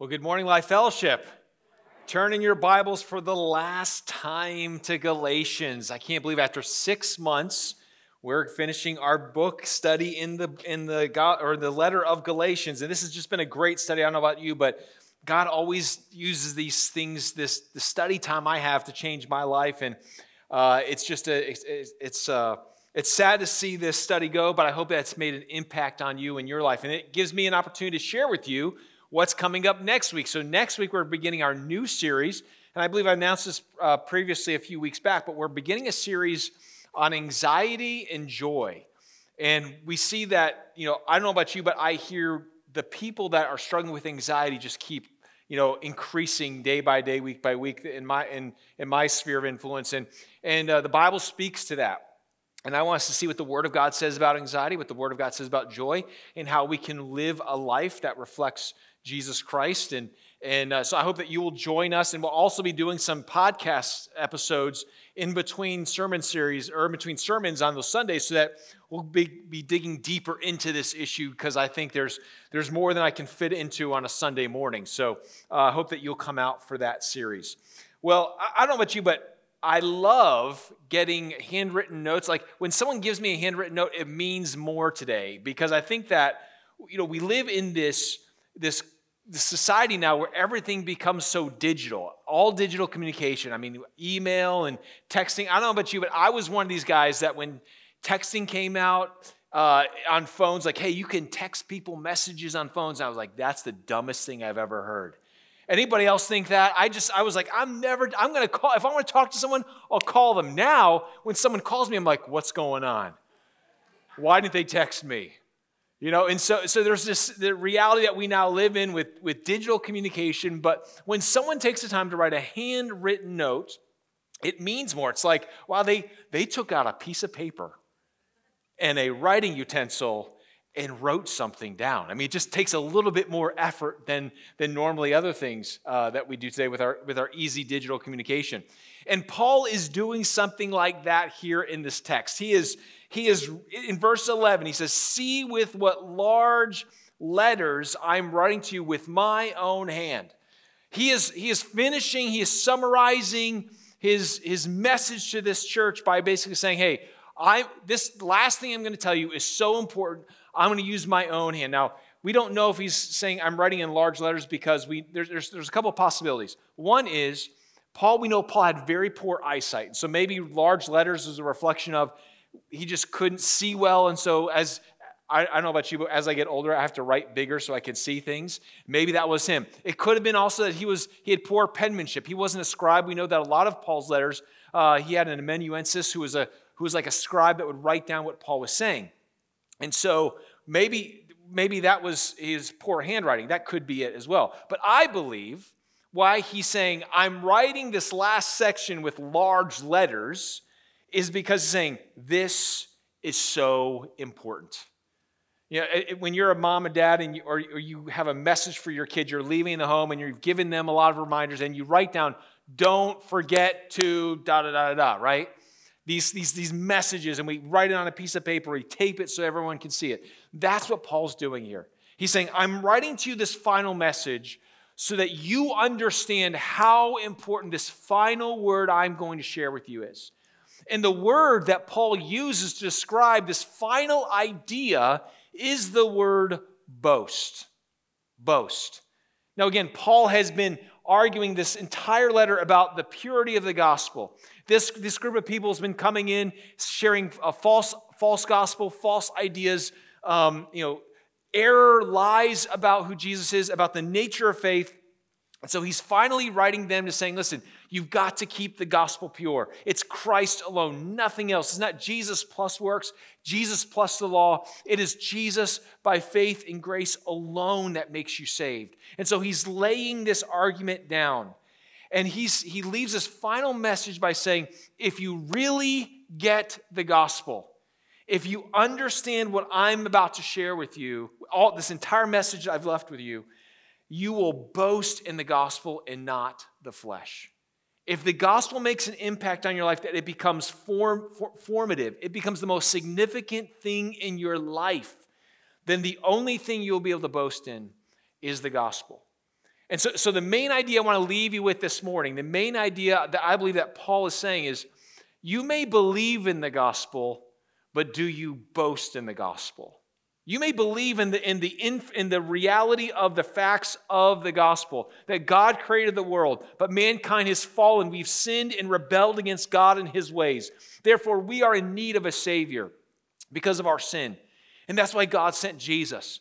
Well, good morning, Life Fellowship. Turn in your Bibles for the last time to Galatians. I can't believe after six months, we're finishing our book study in the in the God or the letter of Galatians, and this has just been a great study. I don't know about you, but God always uses these things, this the study time I have to change my life, and uh, it's just a it's it's uh, it's sad to see this study go, but I hope that's made an impact on you and your life, and it gives me an opportunity to share with you what's coming up next week. So, next week, we're beginning our new series. And I believe I announced this uh, previously a few weeks back, but we're beginning a series on anxiety and joy. And we see that, you know, I don't know about you, but I hear the people that are struggling with anxiety just keep, you know, increasing day by day, week by week in my, in, in my sphere of influence. And, and uh, the Bible speaks to that. And I want us to see what the Word of God says about anxiety, what the Word of God says about joy, and how we can live a life that reflects Jesus Christ. And, and uh, so I hope that you will join us. And we'll also be doing some podcast episodes in between sermon series or in between sermons on those Sundays so that we'll be, be digging deeper into this issue because I think there's, there's more than I can fit into on a Sunday morning. So uh, I hope that you'll come out for that series. Well, I, I don't know about you, but I love getting handwritten notes. Like when someone gives me a handwritten note, it means more today because I think that, you know, we live in this this society now where everything becomes so digital, all digital communication. I mean, email and texting. I don't know about you, but I was one of these guys that when texting came out uh, on phones, like, hey, you can text people messages on phones. I was like, that's the dumbest thing I've ever heard. Anybody else think that? I just, I was like, I'm never, I'm gonna call, if I wanna talk to someone, I'll call them. Now, when someone calls me, I'm like, what's going on? Why didn't they text me? You know, and so, so there's this the reality that we now live in with, with digital communication, but when someone takes the time to write a handwritten note, it means more. It's like, wow, they, they took out a piece of paper and a writing utensil and wrote something down. I mean, it just takes a little bit more effort than, than normally other things uh, that we do today with our, with our easy digital communication. And Paul is doing something like that here in this text. He is, he is in verse 11, he says, See with what large letters I'm writing to you with my own hand. He is, he is finishing, he is summarizing his, his message to this church by basically saying, Hey, I, this last thing I'm going to tell you is so important. I'm going to use my own hand. Now, we don't know if he's saying I'm writing in large letters because we, there's, there's, there's a couple of possibilities. One is, Paul, we know Paul had very poor eyesight. So maybe large letters is a reflection of he just couldn't see well. And so, as I, I, don't know about you, but as I get older, I have to write bigger so I can see things. Maybe that was him. It could have been also that he was he had poor penmanship. He wasn't a scribe. We know that a lot of Paul's letters, uh, he had an amanuensis who was a who was like a scribe that would write down what Paul was saying. And so maybe maybe that was his poor handwriting. That could be it as well. But I believe why he's saying I'm writing this last section with large letters is because he's saying, This is so important. You know, when you're a mom and dad and you, or, or you have a message for your kid, you're leaving the home and you're giving them a lot of reminders and you write down, don't forget to da da da da da, right? These, these, these messages and we write it on a piece of paper, we tape it so everyone can see it. That's what Paul's doing here. He's saying, I'm writing to you this final message so that you understand how important this final word I'm going to share with you is. And the word that Paul uses to describe this final idea is the word boast. Boast. Now, again, Paul has been arguing this entire letter about the purity of the gospel. This, this group of people has been coming in, sharing a false, false gospel, false ideas, um, you know, error, lies about who Jesus is, about the nature of faith. And so he's finally writing them to saying, listen, You've got to keep the gospel pure. It's Christ alone, nothing else. It's not Jesus plus works, Jesus plus the law. It is Jesus by faith and grace alone that makes you saved. And so he's laying this argument down. And he's, he leaves this final message by saying, if you really get the gospel, if you understand what I'm about to share with you, all this entire message I've left with you, you will boast in the gospel and not the flesh. If the gospel makes an impact on your life, that it becomes form, for, formative, it becomes the most significant thing in your life, then the only thing you'll be able to boast in is the gospel. And so, so the main idea I want to leave you with this morning, the main idea that I believe that Paul is saying is you may believe in the gospel, but do you boast in the gospel? You may believe in the, in, the, in the reality of the facts of the gospel that God created the world, but mankind has fallen. We've sinned and rebelled against God and his ways. Therefore, we are in need of a Savior because of our sin. And that's why God sent Jesus.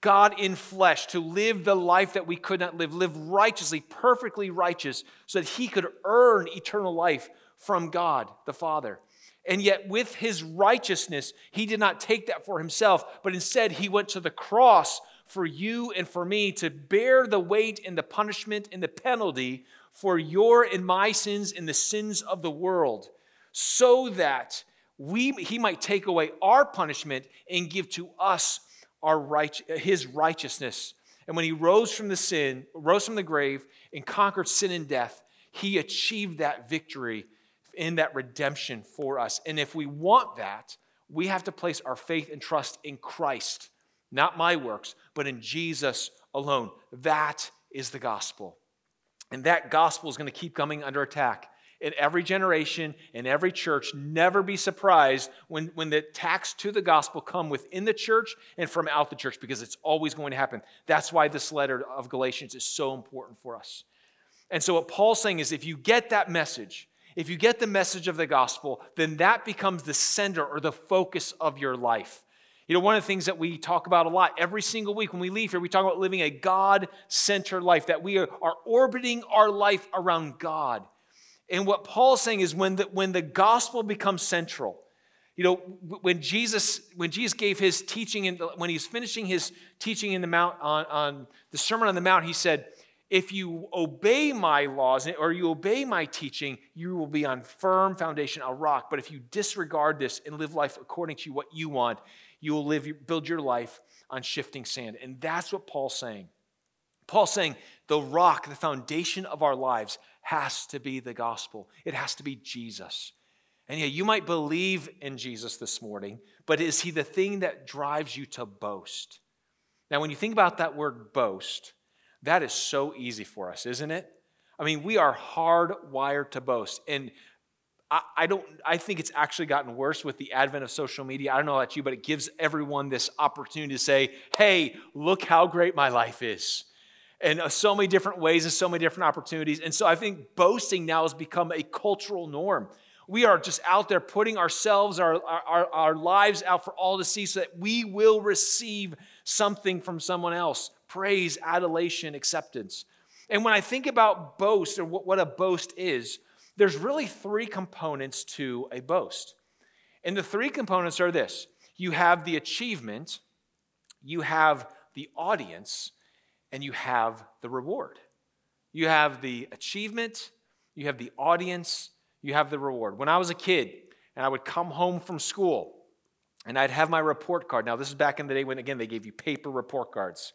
God in flesh to live the life that we could not live, live righteously, perfectly righteous, so that he could earn eternal life from God the Father. And yet, with his righteousness, he did not take that for himself, but instead he went to the cross for you and for me to bear the weight and the punishment and the penalty for your and my sins and the sins of the world, so that we, he might take away our punishment and give to us our right, his righteousness. And when he rose from the sin, rose from the grave, and conquered sin and death, he achieved that victory in that redemption for us. And if we want that, we have to place our faith and trust in Christ, not my works, but in Jesus alone. That is the gospel. And that gospel is going to keep coming under attack in every generation, in every church. Never be surprised when, when the attacks to the gospel come within the church and from out the church because it's always going to happen. That's why this letter of Galatians is so important for us. And so, what Paul's saying is if you get that message, if you get the message of the gospel, then that becomes the center or the focus of your life. You know, one of the things that we talk about a lot every single week when we leave here, we talk about living a God centered life, that we are, are orbiting our life around God. And what Paul's saying is when the, when the gospel becomes central, you know, when Jesus, when Jesus gave his teaching, and when he's finishing his teaching in the Mount on, on the Sermon on the Mount, he said, if you obey my laws or you obey my teaching, you will be on firm foundation, a rock. But if you disregard this and live life according to what you want, you will live, build your life on shifting sand. And that's what Paul's saying. Paul's saying the rock, the foundation of our lives, has to be the gospel. It has to be Jesus. And yeah, you might believe in Jesus this morning, but is he the thing that drives you to boast? Now, when you think about that word boast, that is so easy for us, isn't it? I mean, we are hardwired to boast. And I, don't I think it's actually gotten worse with the advent of social media. I don't know about you, but it gives everyone this opportunity to say, hey, look how great my life is. And uh, so many different ways and so many different opportunities. And so I think boasting now has become a cultural norm. We are just out there putting ourselves, our, our, our lives out for all to see so that we will receive something from someone else praise, adulation, acceptance. And when I think about boast or what a boast is, there's really three components to a boast. And the three components are this you have the achievement, you have the audience, and you have the reward. You have the achievement, you have the audience, you have the reward. When I was a kid and I would come home from school and I'd have my report card. Now, this is back in the day when, again, they gave you paper report cards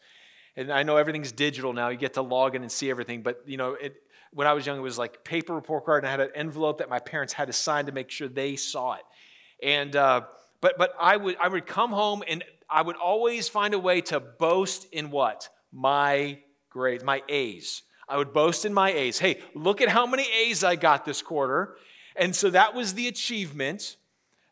and I know everything's digital now. You get to log in and see everything. But you know, it, when I was young, it was like paper report card, and I had an envelope that my parents had to sign to make sure they saw it. And uh, but but I would I would come home and I would always find a way to boast in what my grades, my A's. I would boast in my A's. Hey, look at how many A's I got this quarter. And so that was the achievement.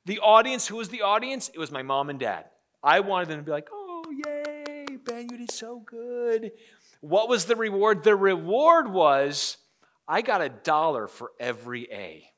The audience, who was the audience? It was my mom and dad. I wanted them to be like, oh, yay Ben, you did so good. What was the reward? The reward was I got a dollar for every A.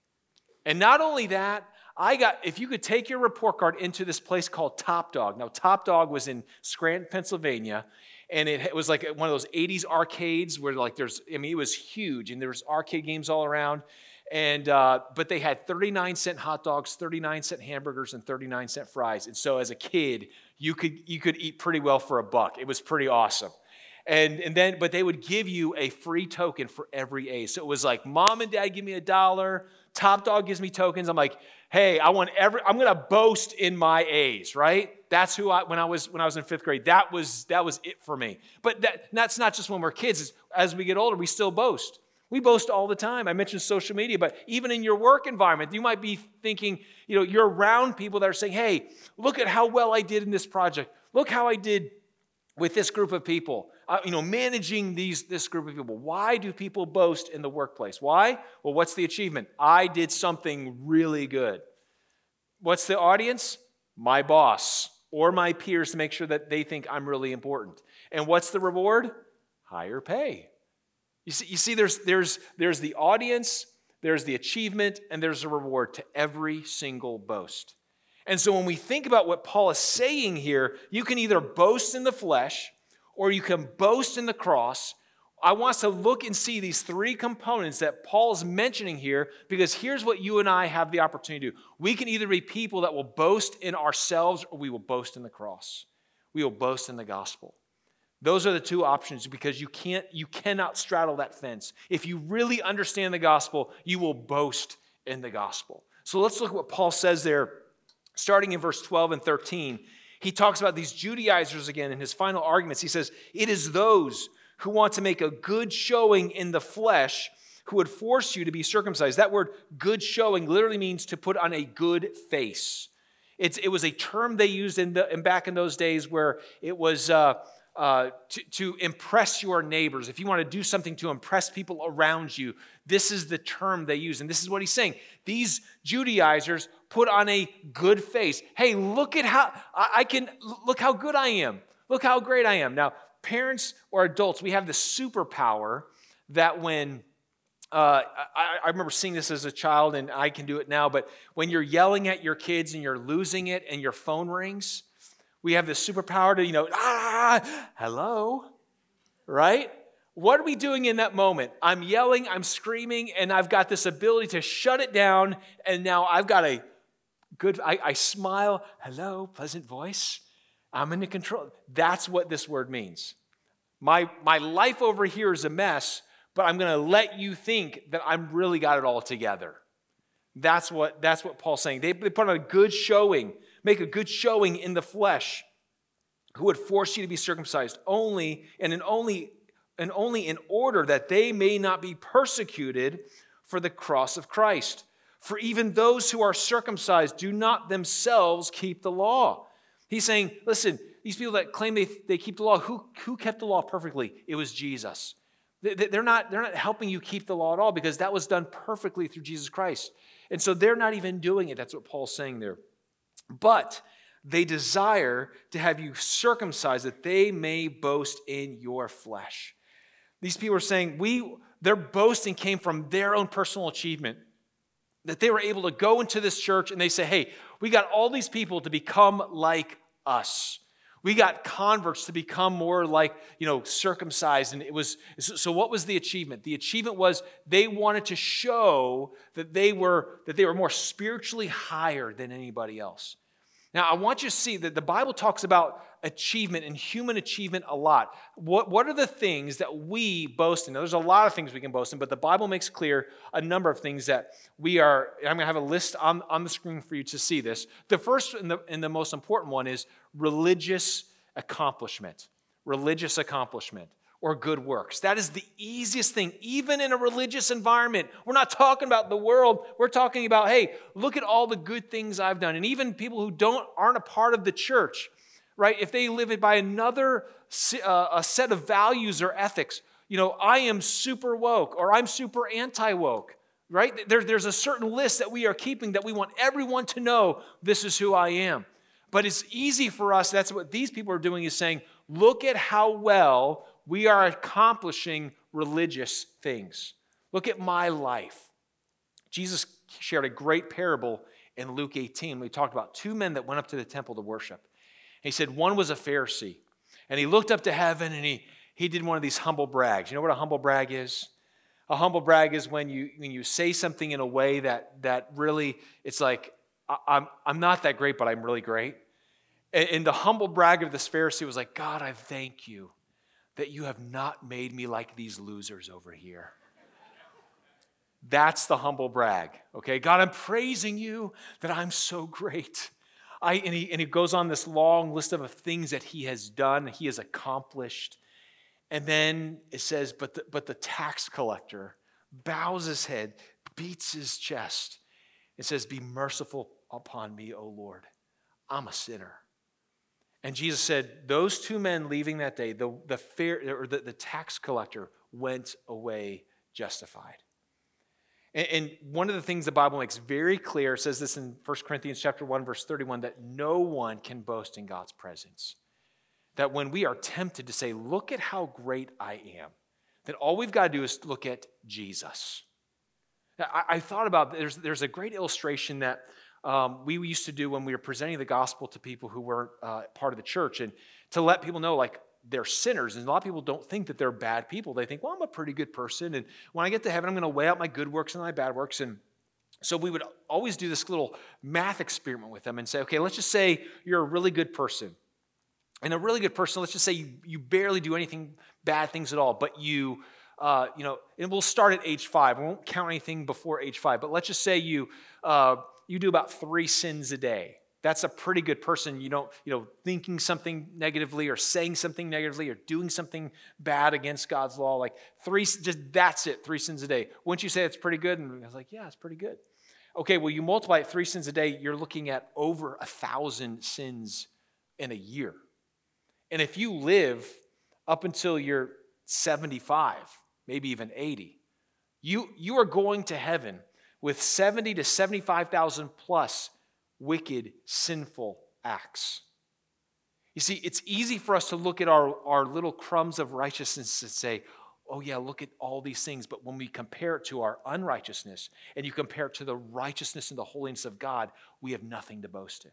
And not only that, I got, if you could take your report card into this place called Top Dog. Now, Top Dog was in Scranton, Pennsylvania, and it was like one of those 80s arcades where, like, there's, I mean, it was huge, and there was arcade games all around. And, uh, but they had 39 cent hot dogs, 39 cent hamburgers, and 39 cent fries. And so as a kid, you could, you could eat pretty well for a buck. It was pretty awesome. And, and then, but they would give you a free token for every A. So it was like, mom and dad give me a dollar, Top Dog gives me tokens. I'm like, hey, I want every, I'm gonna boast in my A's, right? That's who I, when I was, when I was in fifth grade, that was, that was it for me. But that, that's not just when we're kids. As we get older, we still boast. We boast all the time. I mentioned social media, but even in your work environment, you might be thinking, you know, you're around people that are saying, hey, look at how well I did in this project. Look how I did with this group of people. Uh, you know, managing these, this group of people. Why do people boast in the workplace? Why? Well, what's the achievement? I did something really good. What's the audience? My boss or my peers to make sure that they think I'm really important. And what's the reward? Higher pay. You see, you see there's, there's, there's the audience, there's the achievement, and there's a reward to every single boast. And so when we think about what Paul is saying here, you can either boast in the flesh or you can boast in the cross. I want us to look and see these three components that Paul is mentioning here because here's what you and I have the opportunity to do. We can either be people that will boast in ourselves or we will boast in the cross. We will boast in the gospel. Those are the two options because you can't you cannot straddle that fence. If you really understand the gospel, you will boast in the gospel. So let's look at what Paul says there starting in verse 12 and 13, he talks about these Judaizers again in his final arguments. He says, It is those who want to make a good showing in the flesh who would force you to be circumcised. That word good showing literally means to put on a good face. It's, it was a term they used in, the, in back in those days where it was uh, uh, to, to impress your neighbors. If you want to do something to impress people around you, this is the term they use. And this is what he's saying. These Judaizers put on a good face. Hey, look at how I, can, look how good I am. Look how great I am. Now, parents or adults, we have the superpower that when, uh, I, I, remember seeing this as a child and I can do it now, but when you're yelling at your kids and you're losing it and your phone rings, we have this superpower to, you know, ah, hello, right? What are we doing in that moment? I'm yelling, I'm screaming, and I've got this ability to shut it down, and now I've got a good, I, I smile, hello, pleasant voice. I'm in control. That's what this word means. My, my life over here is a mess, but I'm going to let you think that I'm really got it all together. That's what, that's what Paul's saying. They, they put on a good showing make a good showing in the flesh, who would force you to be circumcised only and in only and only in order that they may not be persecuted for the cross of Christ. For even those who are circumcised do not themselves keep the law. He's saying, listen, these people that claim they, they keep the law, who, who kept the law perfectly? It was Jesus. They're not, they're not helping you keep the law at all because that was done perfectly through Jesus Christ. And so they're not even doing it. That's what Paul's saying there. But they desire to have you circumcised that they may boast in your flesh. These people are saying we their boasting came from their own personal achievement. That they were able to go into this church and they say, "Hey, we got all these people to become like us." we got converts to become more like you know circumcised. And it was so what was the achievement? The achievement was they wanted to show that they were that they were more spiritually higher than anybody else now i want you to see that the bible talks about achievement and human achievement a lot. What, what are the things that we boast in? Now, there's a lot of things we can boast in but the bible makes clear a number of things that we are i'm going to have a list on, on the screen for you to see this. The first and the, and the most important one is religious accomplishment, religious accomplishment, or good works. That is the easiest thing, even in a religious environment. We're not talking about the world. We're talking about, hey, look at all the good things I've done. And even people who don't aren't a part of the church, right? If they live it by another uh, a set of values or ethics, you know, I am super woke or I'm super anti woke right? There, there's a certain list that we are keeping that we want everyone to know this is who I am. But it's easy for us, that's what these people are doing, is saying, look at how well we are accomplishing religious things. Look at my life. Jesus shared a great parable in Luke 18. We talked about two men that went up to the temple to worship. He said one was a Pharisee, and he looked up to heaven and he, he did one of these humble brags. You know what a humble brag is? A humble brag is when you, when you say something in a way that, that really, it's like, I'm, I'm not that great, but I'm really great. And the humble brag of this Pharisee was like, God, I thank you that you have not made me like these losers over here. That's the humble brag, okay? God, I'm praising you that I'm so great. I, and, he, and he goes on this long list of things that he has done, he has accomplished. And then it says, but the, but the tax collector bows his head, beats his chest. and says, Be merciful upon me, O Lord. I'm a sinner. And Jesus said, Those two men leaving that day, the, the, fair, or the, the tax collector went away justified. And, and one of the things the Bible makes very clear says this in 1 Corinthians chapter 1, verse 31, that no one can boast in God's presence. That when we are tempted to say, Look at how great I am, that all we've got to do is look at Jesus. I, I thought about there's, there's a great illustration that um, we used to do when we were presenting the gospel to people who weren't uh, part of the church, and to let people know, like, they're sinners. And a lot of people don't think that they're bad people. They think, well, I'm a pretty good person. And when I get to heaven, I'm going to weigh out my good works and my bad works. And so we would always do this little math experiment with them and say, okay, let's just say you're a really good person. And a really good person, let's just say you, you barely do anything bad things at all, but you, uh, you know, and we'll start at age five. We won't count anything before age five, but let's just say you, uh, you do about three sins a day that's a pretty good person. You don't, you know, thinking something negatively or saying something negatively or doing something bad against God's law. Like three, just that's it, three sins a day. Wouldn't you say it's pretty good? And I was like, yeah, it's pretty good. Okay, well, you multiply it three sins a day, you're looking at over a thousand sins in a year. And if you live up until you're 75, maybe even 80, you, you are going to heaven with 70 to 75,000 plus wicked, sinful acts. You see, it's easy for us to look at our, our little crumbs of righteousness and say, oh, yeah, look at all these things. But when we compare it to our unrighteousness and you compare it to the righteousness and the holiness of God, we have nothing to boast in.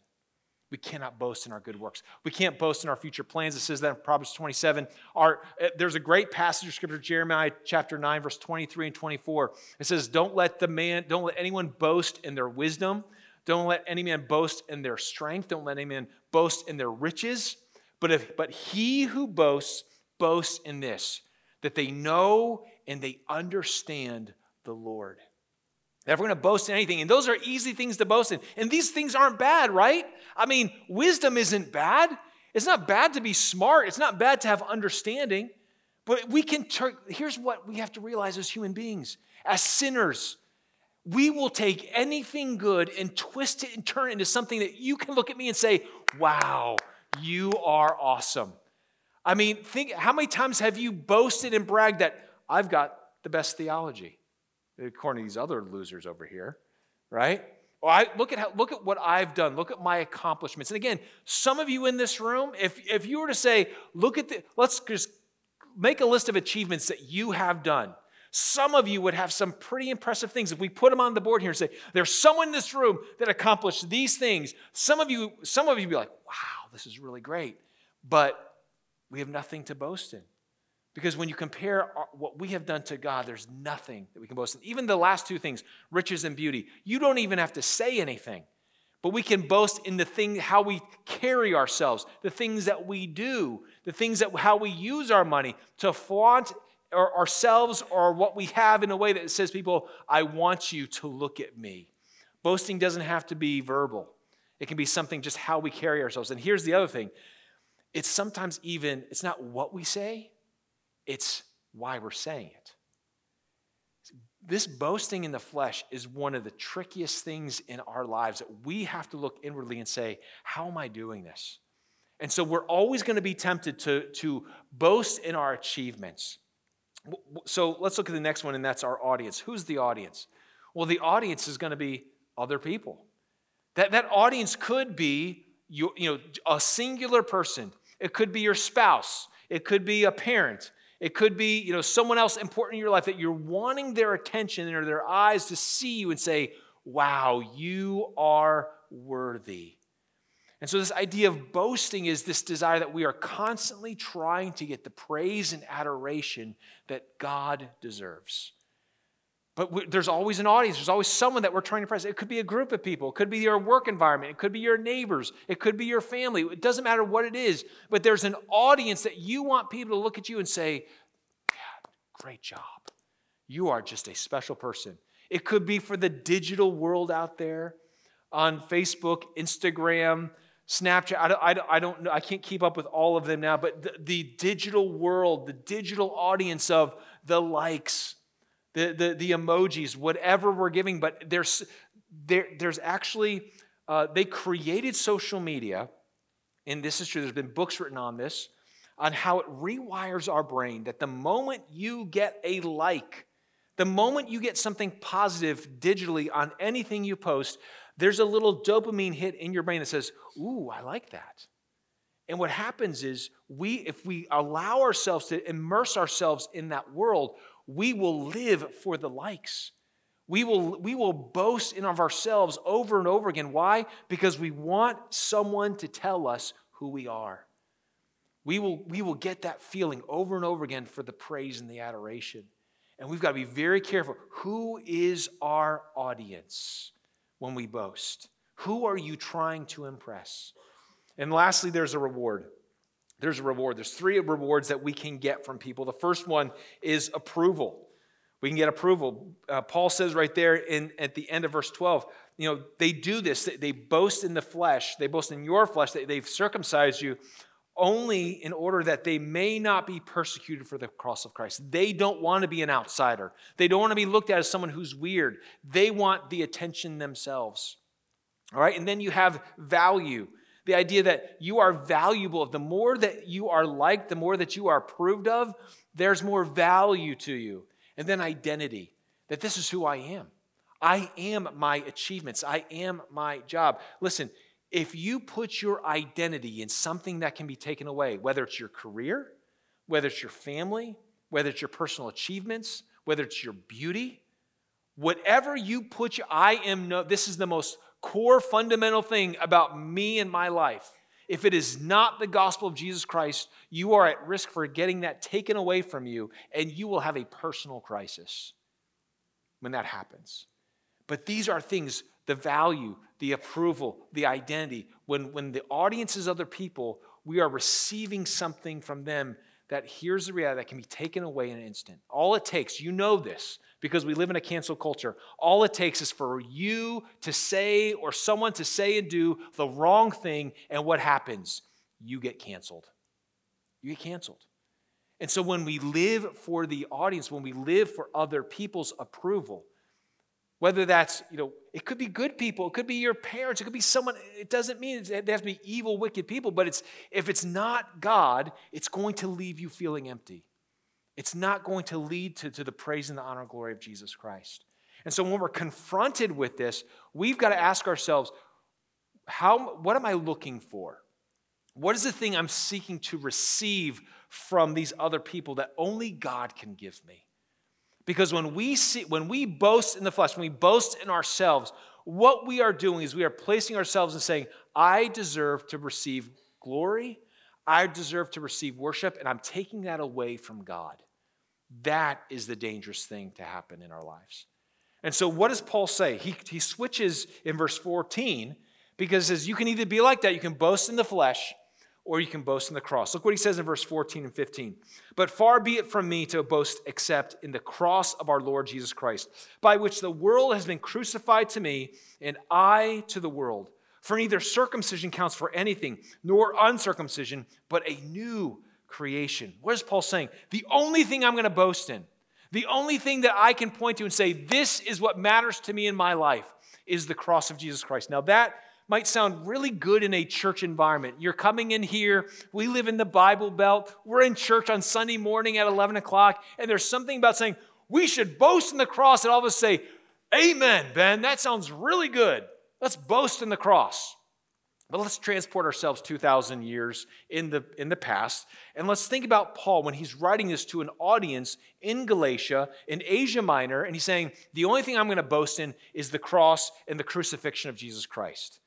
We cannot boast in our good works. We can't boast in our future plans. It says that in Proverbs 27. Our, eh, there's a great passage of scripture, Jeremiah chapter 9, verse 23 and 24. It says, Don't let the man, don't let anyone boast in their wisdom don't let any man boast in their strength. Don't let any man boast in their riches. But, if, but he who boasts, boasts in this, that they know and they understand the Lord. If we're going to boast in anything, and those are easy things to boast in, and these things aren't bad, right? I mean, wisdom isn't bad. It's not bad to be smart. It's not bad to have understanding. But we can turn, here's what we have to realize as human beings, as sinners we will take anything good and twist it and turn it into something that you can look at me and say, wow, you are awesome. I mean, think how many times have you boasted and bragged that I've got the best theology, according to these other losers over here, right? Well, I, look at how, look at what I've done. Look at my accomplishments. And again, some of you in this room, if if you were to say, look at the, let's just make a list of achievements that you have done. Some of you would have some pretty impressive things. If we put them on the board here and say, there's someone in this room that accomplished these things, some of you, some of you be like, wow, this is really great. But we have nothing to boast in. Because when you compare what we have done to God, there's nothing that we can boast in. Even the last two things, riches and beauty, you don't even have to say anything. But we can boast in the thing, how we carry ourselves, the things that we do, the things that how we use our money to flaunt ourselves or what we have in a way that says, people, I want you to look at me. Boasting doesn't have to be verbal, it can be something just how we carry ourselves. And here's the other thing it's sometimes even, it's not what we say, it's why we're saying it. This boasting in the flesh is one of the trickiest things in our lives that we have to look inwardly and say, How am I doing this? And so we're always going to be tempted to, to boast in our achievements. So let's look at the next one, and that's our audience. Who's the audience? Well, the audience is going to be other people. That, that audience could be you, you know, a singular person. It could be your spouse. It could be a parent. It could be you know, someone else important in your life that you're wanting their attention or their eyes to see you and say, wow, you are worthy. And so, this idea of boasting is this desire that we are constantly trying to get the praise and adoration that God deserves. But we, there's always an audience. There's always someone that we're trying to impress. It could be a group of people. It could be your work environment. It could be your neighbors. It could be your family. It doesn't matter what it is. But there's an audience that you want people to look at you and say, yeah, great job. You are just a special person. It could be for the digital world out there on Facebook, Instagram, Snapchat, I don't, I don't, I don't know, I can't keep up with all of them now, but the, the digital world, the digital audience of the likes, the, the, the emojis, whatever we're giving, but there's, there, there's actually, uh, they created social media and this is true, there's been books written on this, on how it rewires our brain that the moment you get a like, the moment you get something positive digitally on anything you post, there's a little dopamine hit in your brain that says, Ooh, I like that. And what happens is we if we allow ourselves to immerse ourselves in that world, we will live for the likes. We will, we will boast in of ourselves over and over again. Why? Because we want someone to tell us who we are. We will, we will get that feeling over and over again for the praise and the adoration. And we've got to be very careful. Who is our audience when we boast? Who are you trying to impress? And lastly, there's a reward. There's a reward. There's three rewards that we can get from people. The first one is approval. We can get approval. Uh, Paul says right there in, at the end of verse 12, you know, they do this. They, they boast in the flesh. They boast in your flesh. They, they've circumcised you only in order that they may not be persecuted for the cross of Christ. They don't want to be an outsider. They don't want to be looked at as someone who's weird. They want the attention themselves. All right, and then you have value. The idea that you are valuable. The more that you are liked, the more that you are approved of, there's more value to you. And then identity, that this is who I am. I am my achievements. I am my job. Listen, if you put your identity in something that can be taken away, whether it's your career, whether it's your family, whether it's your personal achievements, whether it's your beauty, whatever you put your, I am no, this is the most core fundamental thing about me and my life. If it is not the gospel of Jesus Christ, you are at risk for getting that taken away from you, and you will have a personal crisis when that happens. But these are things the value, the approval, the identity. When, when the audience is other people, we are receiving something from them that here's the reality that can be taken away in an instant. All it takes, you know this because we live in a cancel culture, all it takes is for you to say or someone to say and do the wrong thing, and what happens? You get canceled. You get canceled. And so when we live for the audience, when we live for other people's approval, whether that's, you know, it could be good people, it could be your parents, it could be someone, it doesn't mean it have to be evil, wicked people, but it's if it's not God, it's going to leave you feeling empty. It's not going to lead to, to the praise and the honor and glory of Jesus Christ. And so when we're confronted with this, we've got to ask ourselves, how, what am I looking for? What is the thing I'm seeking to receive from these other people that only God can give me? Because when we see when we boast in the flesh, when we boast in ourselves, what we are doing is we are placing ourselves and saying, I deserve to receive glory, I deserve to receive worship, and I'm taking that away from God. That is the dangerous thing to happen in our lives. And so, what does Paul say? He, he switches in verse 14 because says, You can either be like that, you can boast in the flesh, or you can boast in the cross. Look what he says in verse 14 and 15. But far be it from me to boast except in the cross of our Lord Jesus Christ, by which the world has been crucified to me, and I to the world. For neither circumcision counts for anything, nor uncircumcision, but a new creation. What is Paul saying? The only thing I'm going to boast in, the only thing that I can point to and say, this is what matters to me in my life, is the cross of Jesus Christ. Now, that might sound really good in a church environment. You're coming in here, we live in the Bible Belt, we're in church on Sunday morning at 11 o'clock, and there's something about saying, we should boast in the cross, and all of us say, Amen, Ben, that sounds really good. Let's boast in the cross. But let's transport ourselves 2,000 years in the, in the past, and let's think about Paul when he's writing this to an audience in Galatia, in Asia Minor, and he's saying, The only thing I'm going to boast in is the cross and the crucifixion of Jesus Christ.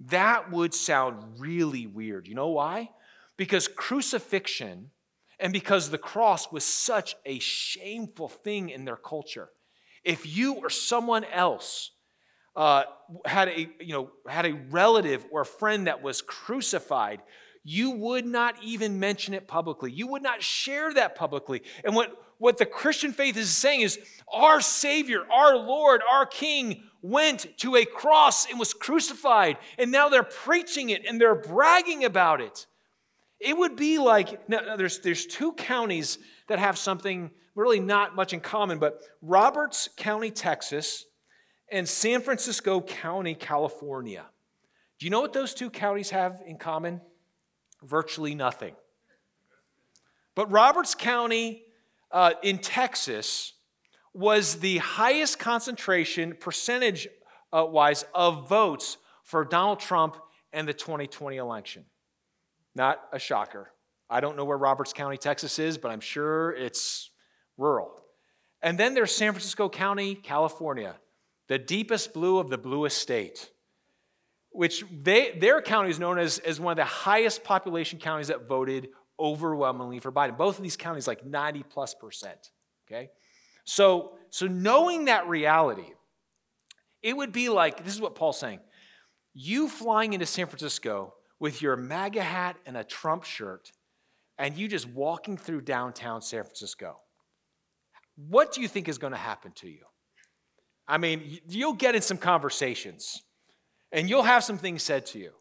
That would sound really weird. You know why? Because crucifixion and because the cross was such a shameful thing in their culture. If you or someone else uh, had a you know had a relative or a friend that was crucified, you would not even mention it publicly. You would not share that publicly. And what what the Christian faith is saying is our Savior, our Lord, our King went to a cross and was crucified, and now they're preaching it and they're bragging about it. It would be like now, there's, there's two counties that have something really not much in common, but Roberts County, Texas, and San Francisco County, California. Do you know what those two counties have in common? Virtually nothing. But Roberts County uh, in Texas was the highest concentration, percentage uh, wise, of votes for Donald Trump and the 2020 election. Not a shocker. I don't know where Roberts County, Texas is, but I'm sure it's rural. And then there's San Francisco County, California, the deepest blue of the bluest state, which they, their county is known as, as one of the highest population counties that voted overwhelmingly for Biden. Both of these counties, like 90 plus percent. Okay? So, so knowing that reality, it would be like this is what Paul's saying. You flying into San Francisco with your MAGA hat and a Trump shirt, and you just walking through downtown San Francisco. What do you think is going to happen to you? I mean, you'll get in some conversations and you'll have some things said to you.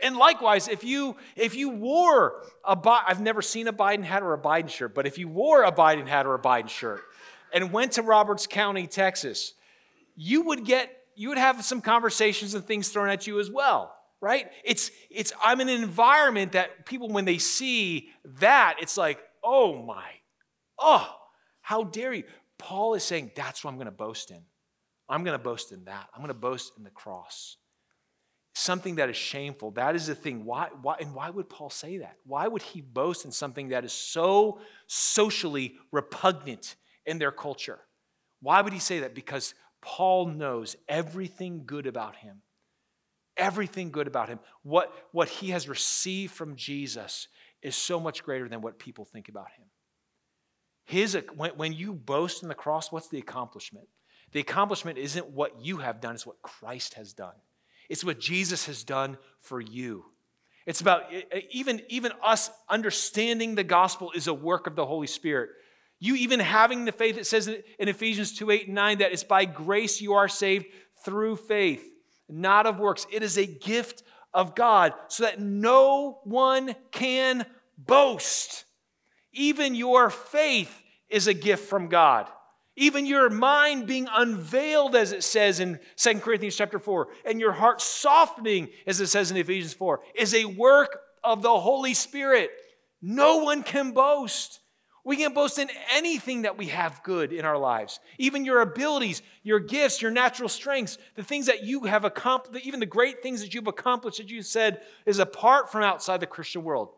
And likewise, if you if you wore a I've never seen a Biden hat or a Biden shirt, but if you wore a Biden hat or a Biden shirt and went to Roberts County, Texas, you would get you would have some conversations and things thrown at you as well, right? It's it's I'm in an environment that people when they see that, it's like, "Oh my. Oh, how dare you?" Paul is saying, "That's what I'm going to boast in. I'm going to boast in that. I'm going to boast in the cross." something that is shameful. That is the thing. Why, why, and why would Paul say that? Why would he boast in something that is so socially repugnant in their culture? Why would he say that? Because Paul knows everything good about him. Everything good about him. What, what he has received from Jesus is so much greater than what people think about him. His, when, when you boast in the cross, what's the accomplishment? The accomplishment isn't what you have done, it's what Christ has done. It's what Jesus has done for you. It's about even, even us understanding the gospel is a work of the Holy Spirit. You even having the faith, it says in Ephesians 2 8 and 9 that it's by grace you are saved through faith, not of works. It is a gift of God so that no one can boast. Even your faith is a gift from God. Even your mind being unveiled, as it says in 2 Corinthians chapter 4, and your heart softening, as it says in Ephesians 4, is a work of the Holy Spirit. No one can boast. We can boast in anything that we have good in our lives. Even your abilities, your gifts, your natural strengths, the things that you have accomplished, even the great things that you've accomplished that you said is apart from outside the Christian world.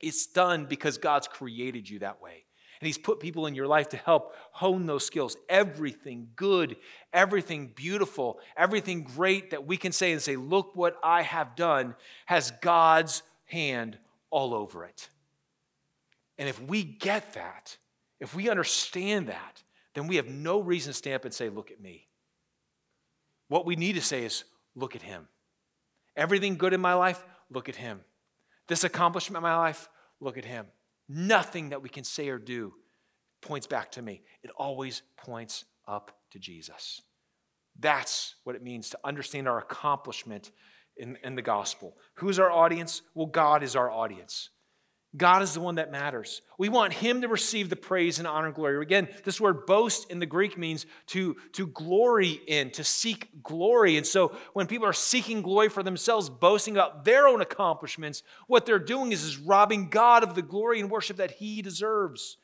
It's done because God's created you that way. And He's put people in your life to help hone those skills. Everything good, everything beautiful, everything great that we can say and say, Look what I have done, has God's hand all over it. And if we get that, if we understand that, then we have no reason to stand up and say, Look at me. What we need to say is, Look at Him. Everything good in my life, look at Him. This accomplishment in my life, look at Him. Nothing that we can say or do points back to me. It always points up to Jesus. That's what it means to understand our accomplishment in, in the gospel. Who's our audience? Well, God is our audience. God is the one that matters. We want Him to receive the praise and honor and glory. Again, this word boast in the Greek means to, to glory in, to seek glory. And so when people are seeking glory for themselves, boasting about their own accomplishments, what they're doing is, is robbing God of the glory and worship that He deserves.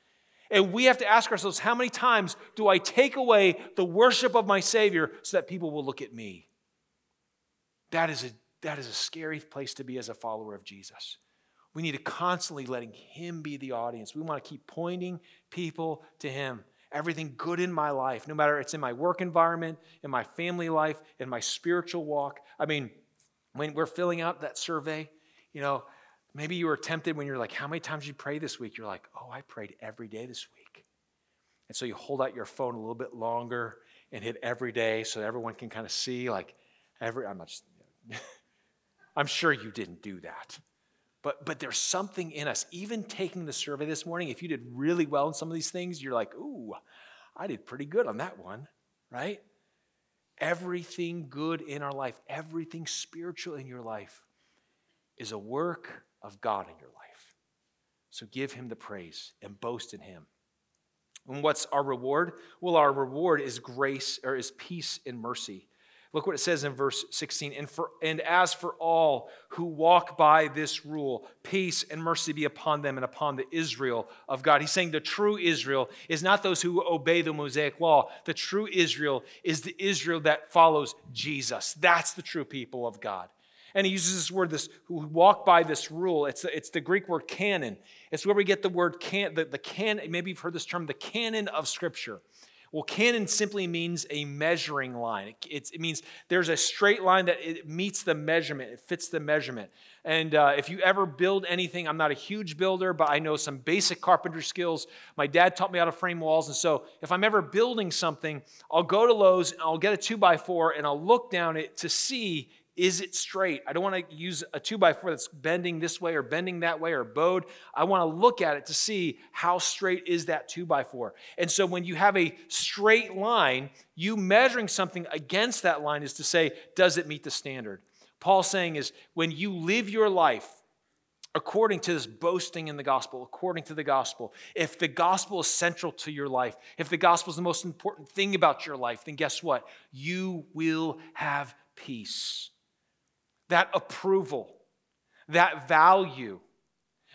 And we have to ask ourselves how many times do I take away the worship of my Savior so that people will look at me? That is a, that is a scary place to be as a follower of Jesus. We need to constantly letting Him be the audience. We want to keep pointing people to Him. Everything good in my life, no matter it's in my work environment, in my family life, in my spiritual walk. I mean, when we're filling out that survey, you know, maybe you were tempted when you're like, How many times you pray this week? You're like, Oh, I prayed every day this week. And so you hold out your phone a little bit longer and hit every day so everyone can kind of see, like, every, I'm not just, I'm sure you didn't do that. But, but there's something in us, even taking the survey this morning, if you did really well in some of these things, you're like, ooh, I did pretty good on that one, right? Everything good in our life, everything spiritual in your life is a work of God in your life. So give him the praise and boast in him. And what's our reward? Well, our reward is grace or is peace and mercy. Look what it says in verse 16. And, for, and as for all who walk by this rule, peace and mercy be upon them and upon the Israel of God. He's saying the true Israel is not those who obey the Mosaic law. The true Israel is the Israel that follows Jesus. That's the true people of God. And he uses this word, this who walk by this rule. It's the, it's the Greek word canon. It's where we get the word can, the, the can, maybe you've heard this term, the canon of Scripture. Well, canon simply means a measuring line. It, it means there's a straight line that it meets the measurement, it fits the measurement. And uh, if you ever build anything, I'm not a huge builder, but I know some basic carpenter skills. My dad taught me how to frame walls. And so if I'm ever building something, I'll go to Lowe's and I'll get a two by four and I'll look down it to see is it straight? I don't want to use a two by four that's bending this way or bending that way or bowed. I want to look at it to see how straight is that two by four. And so when you have a straight line, you measuring something against that line is to say, does it meet the standard? Paul's saying is when you live your life according to this boasting in the gospel, according to the gospel, if the gospel is central to your life, if the gospel is the most important thing about your life, then guess what? You will have peace that approval, that value,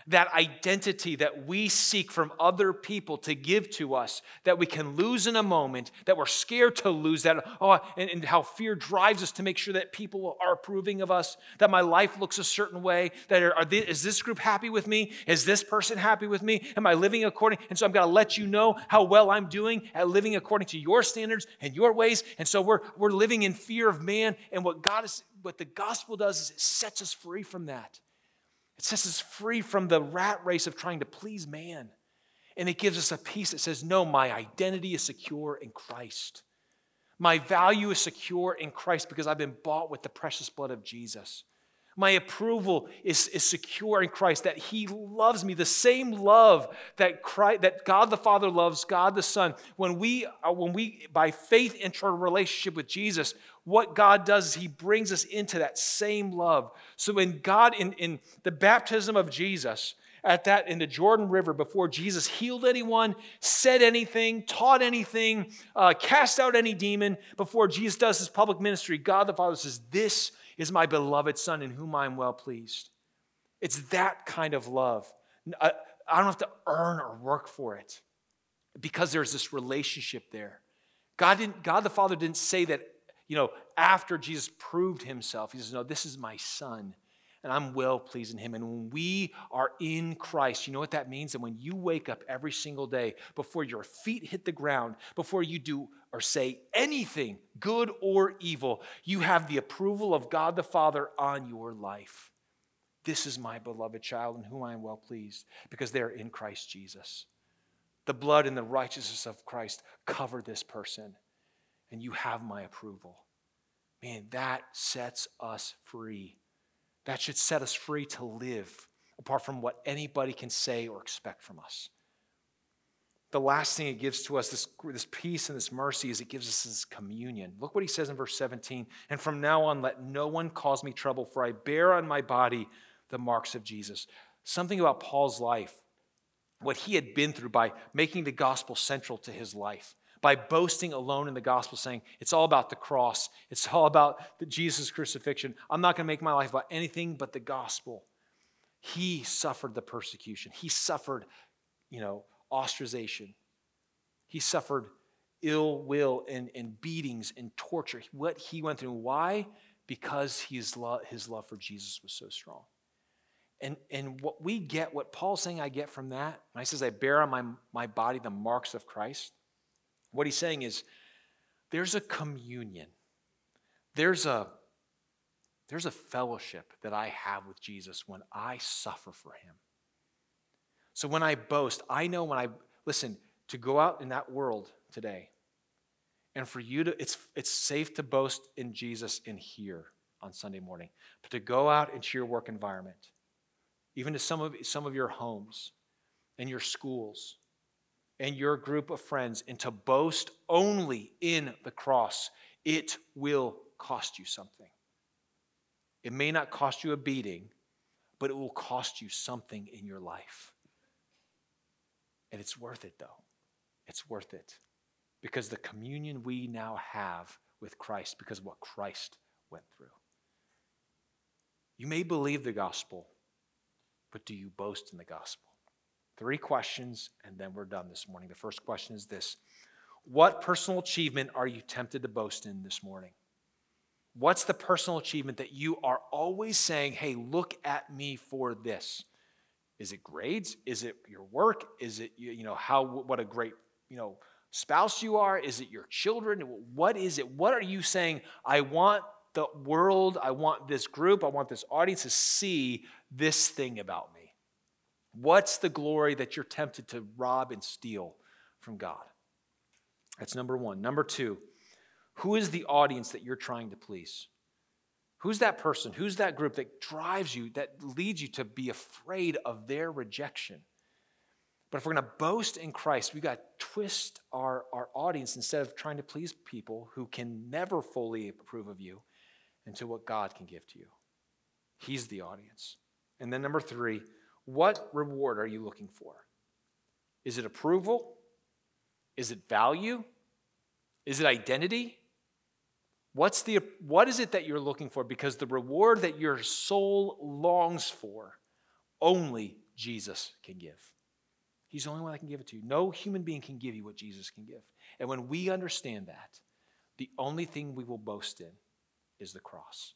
that identity that we seek from other people to give to us that we can lose in a moment, that we're scared to lose that, oh, and, and, how fear drives us to make sure that people are approving of us, that my life looks a certain way, that are, are they, is this group happy with me? Is this person happy with me? Am I living according? And so I'm going to let you know how well I'm doing at living according to your standards and your ways. And so we're, we're living in fear of man. And what God is, what the gospel does is it sets us free from that. It sets us free from the rat race of trying to please man. And it gives us a peace that says, No, my identity is secure in Christ. My value is secure in Christ because I've been bought with the precious blood of Jesus. My approval is, is secure in Christ, that He loves me, the same love that, Christ, that God the Father loves God the Son. When we, uh, when we, by faith, enter a relationship with Jesus, what God does is He brings us into that same love. So when God, in, in the baptism of Jesus, at that in the Jordan River before Jesus healed anyone, said anything, taught anything, uh, cast out any demon, before Jesus does his public ministry, God the Father says, This is my beloved Son in whom I am well pleased. It's that kind of love. I, uh, I don't have to earn or work for it because there's this relationship there. God, didn't, God the Father didn't say that you know, after Jesus proved himself, he says, No, this is my son, and I'm well pleased in him. And when we are in Christ, you know what that means? And when you wake up every single day, before your feet hit the ground, before you do or say anything, good or evil, you have the approval of God the Father on your life. This is my beloved child in whom I am well pleased, because they're in Christ Jesus. The blood and the righteousness of Christ cover this person and you have my approval. Man, that sets us free. That should set us free to live apart from what anybody can say or expect from us. The last thing it gives to us, this, this peace and this mercy, is it gives us this communion. Look what he says in verse 17. And from now on, let no one cause me trouble, for I bear on my body the marks of Jesus. Something about Paul's life, what he had been through by making the gospel central to his life by boasting alone in the gospel, saying it's all about the cross, it's all about the Jesus crucifixion. I'm not going to make my life about anything but the gospel. He suffered the persecution. He suffered, you know, ostracization. He suffered ill will and, and beatings and torture. What he went through. Why? Because his love, his love for Jesus was so strong. And, and what we get, what Paul's saying I get from that, when I says I bear on my, my body the marks of Christ, what he's saying is there's a communion. There's a there's a fellowship that I have with Jesus when I suffer for him. So when I boast, I know when I listen to go out in that world today and for you to it's it's safe to boast in Jesus in here on Sunday morning, but to go out into your work environment, even to some of some of your homes and your schools and your group of friends and to boast only in the cross, it will cost you something. It may not cost you a beating, but it will cost you something in your life. And it's worth it, though. It's worth it. Because the communion we now have with Christ because of what Christ went through. You may believe the gospel, but do you boast in the gospel? Three questions, and then we're done this morning. The first question is this What personal achievement are you tempted to boast in this morning? What's the personal achievement that you are always saying, hey, look at me for this? Is it grades? Is it your work? Is it, you know, how, what a great, you know, spouse you are? Is it your children? What is it? What are you saying? I want the world, I want this group, I want this audience to see this thing about me. What's the glory that you're tempted to rob and steal from God? That's number one. Number two, who is the audience that you're trying to please? Who's that person? Who's that group that drives you, that leads you to be afraid of their rejection? But if we're going to boast in Christ, we've got to twist our, our audience instead of trying to please people who can never fully approve of you into what God can give to you. He's the audience. And then, number three, what reward are you looking for? Is it approval? Is it value? Is it identity? What's the, what is it that you're looking for? Because the reward that your soul longs for, only Jesus can give. He's the only one that can give it to you. No human being can give you what Jesus can give. And when we understand that, the only thing we will boast in is the cross.